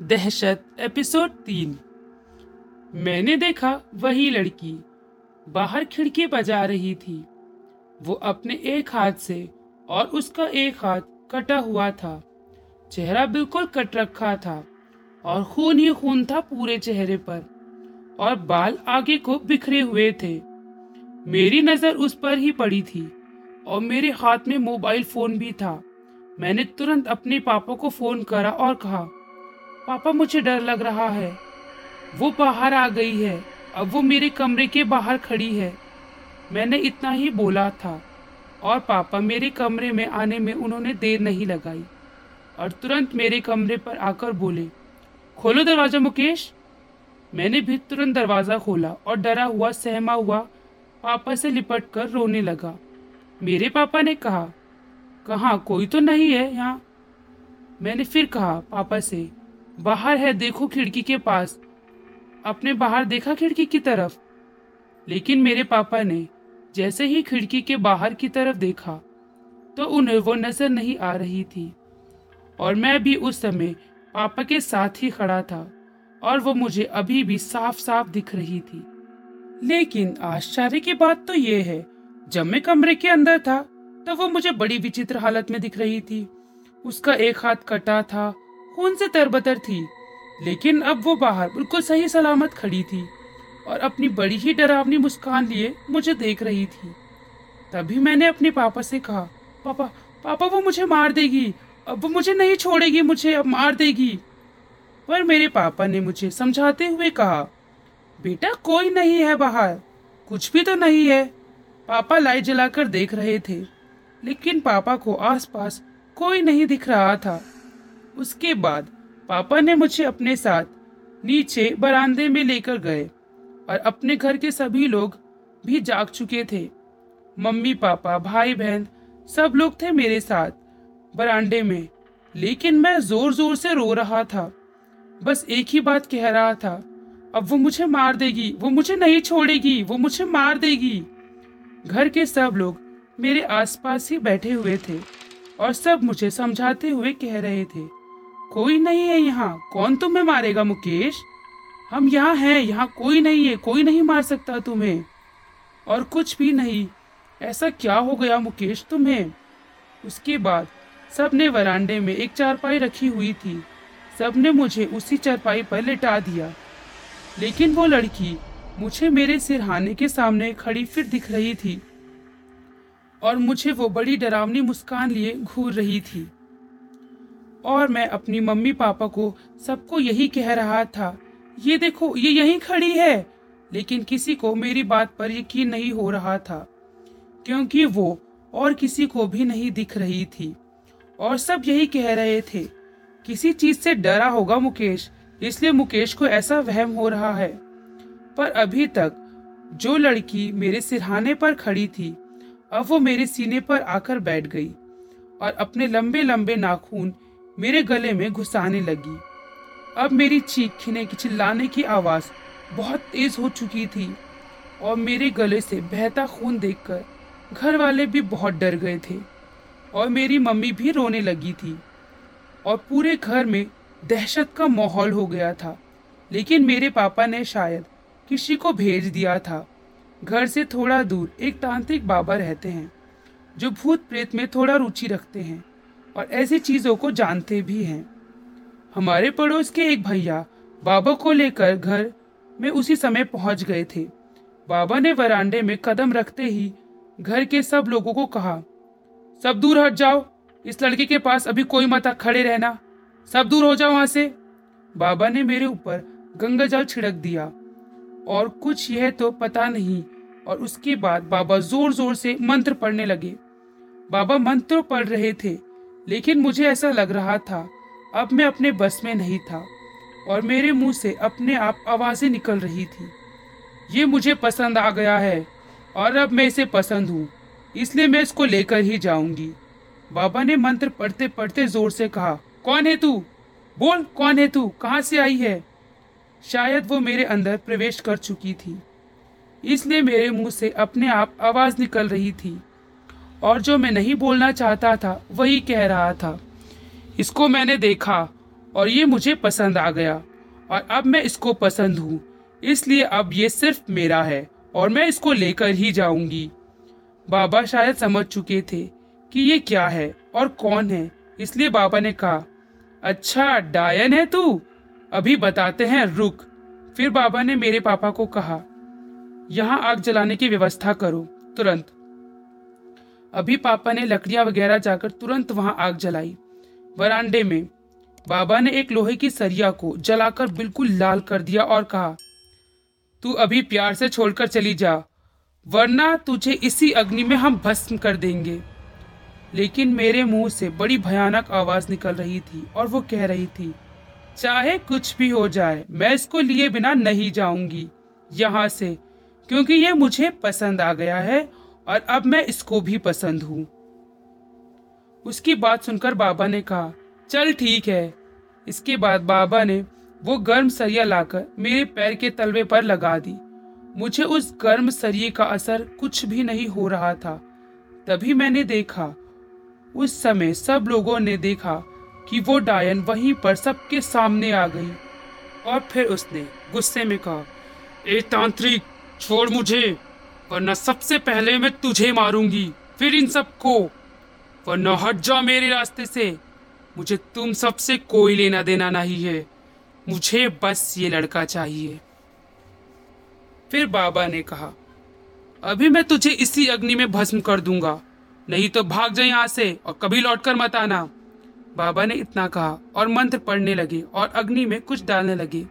दहशत एपिसोड तीन। मैंने देखा वही लड़की बाहर खिड़की बजा रही थी। वो अपने एक हाथ से और उसका एक हाथ कटा हुआ था। चेहरा बिल्कुल कट रखा था और खून ही खून था पूरे चेहरे पर और बाल आगे को बिखरे हुए थे। मेरी नज़र उस पर ही पड़ी थी और मेरे हाथ में मोबाइल फ़ोन भी था। मैंने तुरंत अपने पापा को फ़ोन करा और कहा पापा मुझे डर लग रहा है। वो बाहर आ गई है। अब वो मेरे कमरे के बाहर खड़ी है। मैंने इतना ही बोला था और पापा मेरे कमरे में आने में उन्होंने देर नहीं लगाई और तुरंत मेरे कमरे पर आकर बोले, खोलो दरवाज़ा मुकेश। मैंने भी तुरंत दरवाज़ा खोला और डरा हुआ, सहमा हुआ पापा से लिपट कर रोने लगा। मेरे पापा ने कहा, कहाँ, कोई तो नहीं है यहाँ? मैंने फिर कहा, पापा से बाहर है, देखो खिड़की के पास। अपने बाहर देखा खिड़की की तरफ़? लेकिन मेरे पापा ने जैसे ही खिड़की के बाहर की तरफ़ देखा तो उन्हें वो नज़र नहीं आ रही थी। और मैं भी उस समय पापा के साथ ही खड़ा था, और वो मुझे अभी भी साफ़ साफ़ दिख रही थी। लेकिन आश्चर्य की बात तो ये है, जब मैं कमरे के अंदर था तब वो मुझे बड़ी विचित्र हालत में दिख रही थी। उसका एक हाथ कटा था खून से तरबतर थी, लेकिन अब वो बाहर बिल्कुल सही सलामत खड़ी थी और अपनी बड़ी ही डरावनी मुस्कान लिए मुझे देख रही थी। तभी मैंने अपने पापा से कहा, पापा पापा, वो मुझे मार देगी, अब वो मुझे नहीं छोड़ेगी, मुझे अब मार देगी। पर मेरे पापा ने मुझे समझाते हुए कहा, बेटा, कोई नहीं है बाहर, कुछ भी तो नहीं है। पापा लाइट जलाकर देख रहे थे, लेकिन पापा को आसपास कोई नहीं दिख रहा था। उसके बाद पापा ने मुझे अपने साथ नीचे बरामदे में लेकर गए और अपने घर के सभी लोग भी जाग चुके थे। मम्मी, पापा, भाई, बहन सब लोग थे मेरे साथ बरामदे में, लेकिन मैं ज़ोर ज़ोर से रो रहा था। बस एक ही बात कह रहा था, अब वो मुझे मार देगी, वो मुझे नहीं छोड़ेगी, वो मुझे मार देगी। घर के सब लोग मेरे आसपास ही बैठे हुए थे और सब मुझे समझाते हुए कह रहे थे कोई नहीं है यहाँ। कौन तुम्हें मारेगा, मुकेश? हम यहाँ हैं, यहाँ कोई नहीं है, कोई नहीं मार सकता तुम्हें। और कुछ भी नहीं। ऐसा क्या हो गया, मुकेश, तुम्हें? उसके बाद सबने वरांडे में एक चारपाई रखी हुई थी। सबने मुझे उसी चारपाई पर लिटा दिया। लेकिन वो लड़की मुझे मेरे सिरहाने के सामने खड़ी फिर दिख रही थी। और मुझे वो बड़ी डरावनी मुस्कान लिए घूर रही थी। और मैं अपनी मम्मी पापा को सबको यही कह रहा था, ये देखो, ये यहीं खड़ी है। लेकिन किसी को मेरी बात पर यकीन नहीं हो रहा था, क्योंकि वो और किसी को भी नहीं दिख रही थी। और सब यही कह रहे थे, किसी चीज़ से डरा होगा मुकेश, इसलिए मुकेश को ऐसा वहम हो रहा है। पर अभी तक जो लड़की मेरे सिरहाने पर खड़ी थी, अब वो मेरे सीने पर आकर बैठ गई और अपने लंबे लंबे नाखून मेरे गले में घुसाने लगी। अब मेरी चीखने की चिल्लाने की आवाज़ बहुत तेज हो चुकी थी और मेरे गले से बहता खून देखकर घर वाले भी बहुत डर गए थे और मेरी मम्मी भी रोने लगी थी और पूरे घर में दहशत का माहौल हो गया था। लेकिन मेरे पापा ने शायद किसी को भेज दिया था। घर से थोड़ा दूर एक तांत्रिक बाबा रहते हैं जो भूत प्रेत में थोड़ा रुचि रखते हैं। और ऐसी चीज़ों को जानते भी हैं। हमारे पड़ोस के एक भैया बाबा को लेकर घर में उसी समय पहुँच गए थे। बाबा ने वरांडे में कदम रखते ही घर के सब लोगों को कहा, सब दूर हट जाओ, इस लड़के के पास अभी कोई मत खड़े रहना। सब दूर हो जाओ वहाँ से। बाबा ने मेरे ऊपर गंगा जल छिड़क दिया। और कुछ यह तो पता नहीं, और उसके बाद बाबा ज़ोर ज़ोर से मंत्र पढ़ने लगे। बाबा मंत्र पढ़ रहे थे। लेकिन मुझे ऐसा लग रहा था, अब मैं अपने बस में नहीं था, और मेरे मुँह से अपने आप आवाज़ें निकल रही थी। ये मुझे पसंद आ गया है, और अब मैं इसे पसंद हूँ, इसलिए मैं इसको लेकर ही जाऊँगी। बाबा ने मंत्र पढ़ते पढ़ते ज़ोर से कहा, कौन है तू? बोल, कौन है तू? कहाँ से आई है? शायद वो मेरे अंदर प्रवेश कर चुकी थी, इसलिए मेरे मुँह से अपने आप आवाज़ निकल रही थी। और जो मैं नहीं बोलना चाहता था, वही कह रहा था। इसको मैंने देखा और ये मुझे पसंद आ गया और अब मैं इसको पसंद हूँ। इसलिए अब ये सिर्फ़ मेरा है और मैं इसको लेकर ही जाऊँगी। बाबा शायद समझ चुके थे कि ये क्या है और कौन है। इसलिए बाबा ने कहा अच्छा डायन है तू? अभी बताते हैं, रुक। फिर बाबा ने मेरे पापा को कहा, यहाँ आग जलाने की व्यवस्था करो, तुरंत। अभी पापा ने लकड़ियाँ वगैरह जाकर तुरंत वहाँ आग जलाई। वरांडे में बाबा ने एक लोहे की सरिया को जलाकर बिल्कुल लाल कर दिया और कहा, तू अभी प्यार से छोड़कर चली जा, वरना तुझे इसी अग्नि में हम भस्म कर देंगे। लेकिन मेरे मुँह से बड़ी भयानक आवाज़ निकल रही थी और वो कह रही थी, चाहे कुछ भी हो जाए, मैं इसको लिए बिना नहीं जाऊँगी यहाँ से, क्योंकि ये मुझे पसंद आ गया है और अब मैं इसको भी पसंद हूँ। उसकी बात सुनकर बाबा ने कहा, चल ठीक है। इसके बाद बाबा ने वो गर्म सरिया लाकर मेरे पैर के तलवे पर लगा दी। मुझे उस गर्म सरिये का असर कुछ भी नहीं हो रहा था। तभी मैंने देखा, उस समय सब लोगों ने देखा कि वो डायन वहीं पर सबके सामने आ गई। और फिर उसने गुस्से में कहा, ए तांत्रिक, छोड़ मुझे। वरना सबसे पहले मैं तुझे मारूँगी, फिर इन सबको। वरना हट जा मेरे रास्ते से। मुझे तुम सबसे कोई लेना देना नहीं है। मुझे बस ये लड़का चाहिए। फिर बाबा ने कहा, अभी मैं तुझे इसी अग्नि में भस्म कर दूँगा। नहीं तो भाग जाए यहाँ से और कभी लौट कर मत आना। बाबा ने इतना कहा और मंत्र पढ़ने लगे और अग्नि में कुछ डालने लगे।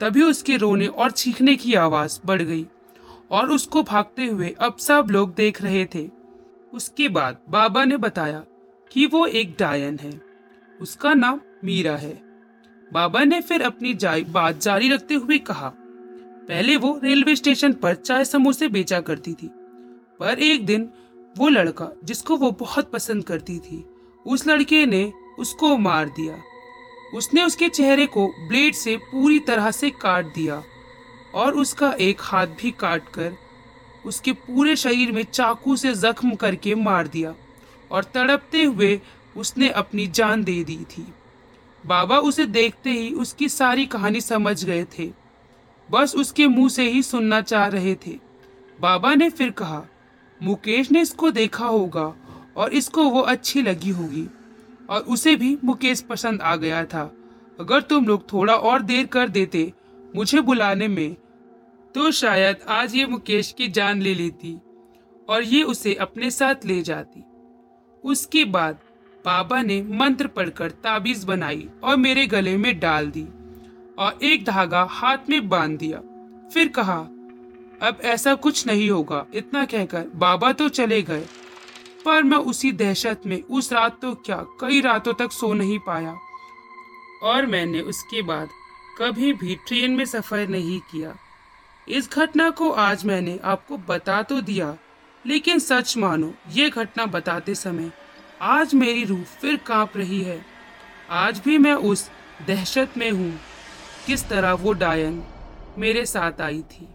तभी उसके रोने और चीखने की आवाज़ बढ़ गई। और उसको भागते हुए अब सब लोग देख रहे थे। उसके बाद बाबा ने बताया कि वो एक डायन है। उसका नाम मीरा है। बाबा ने फिर अपनी बात जारी रखते हुए कहा, पहले वो रेलवे स्टेशन पर चाय समोसे बेचा करती थी। पर एक दिन वो लड़का, जिसको वो बहुत पसंद करती थी, उस लड़के ने उसको मार दिया। उसने उसके चेहरे को ब्लेड से पूरी तरह से काट दिया। और उसका एक हाथ भी काट कर उसके पूरे शरीर में चाकू से जख्म करके मार दिया और तड़पते हुए उसने अपनी जान दे दी थी। बाबा उसे देखते ही उसकी सारी कहानी समझ गए थे। बस उसके मुँह से ही सुनना चाह रहे थे। बाबा ने फिर कहा, मुकेश ने इसको देखा होगा और इसको वो अच्छी लगी होगी। और उसे भी मुकेश पसंद आ गया था। अगर तुम लोग थोड़ा और देर कर देते मुझे बुलाने में तो शायद आज ये मुकेश की जान ले लेती और ये उसे अपने साथ ले जाती। उसके बाद बाबा ने मंत्र पढ़कर ताबीज बनाई और मेरे गले में डाल दी और एक धागा हाथ में बाँध दिया। फिर कहा, अब ऐसा कुछ नहीं होगा, इतना कहकर बाबा तो चले गए। पर मैं उसी दहशत में उस रात तो क्या, कई रातों तक सो नहीं पाया। और मैंने उसके बाद कभी भी ट्रेन में सफ़र नहीं किया। इस घटना को आज मैंने आपको बता तो दिया, लेकिन सच मानो, ये घटना बताते समय आज मेरी रूह फिर काँप रही है। आज भी मैं उस दहशत में हूँ। किस तरह वो डायन मेरे साथ आई थी।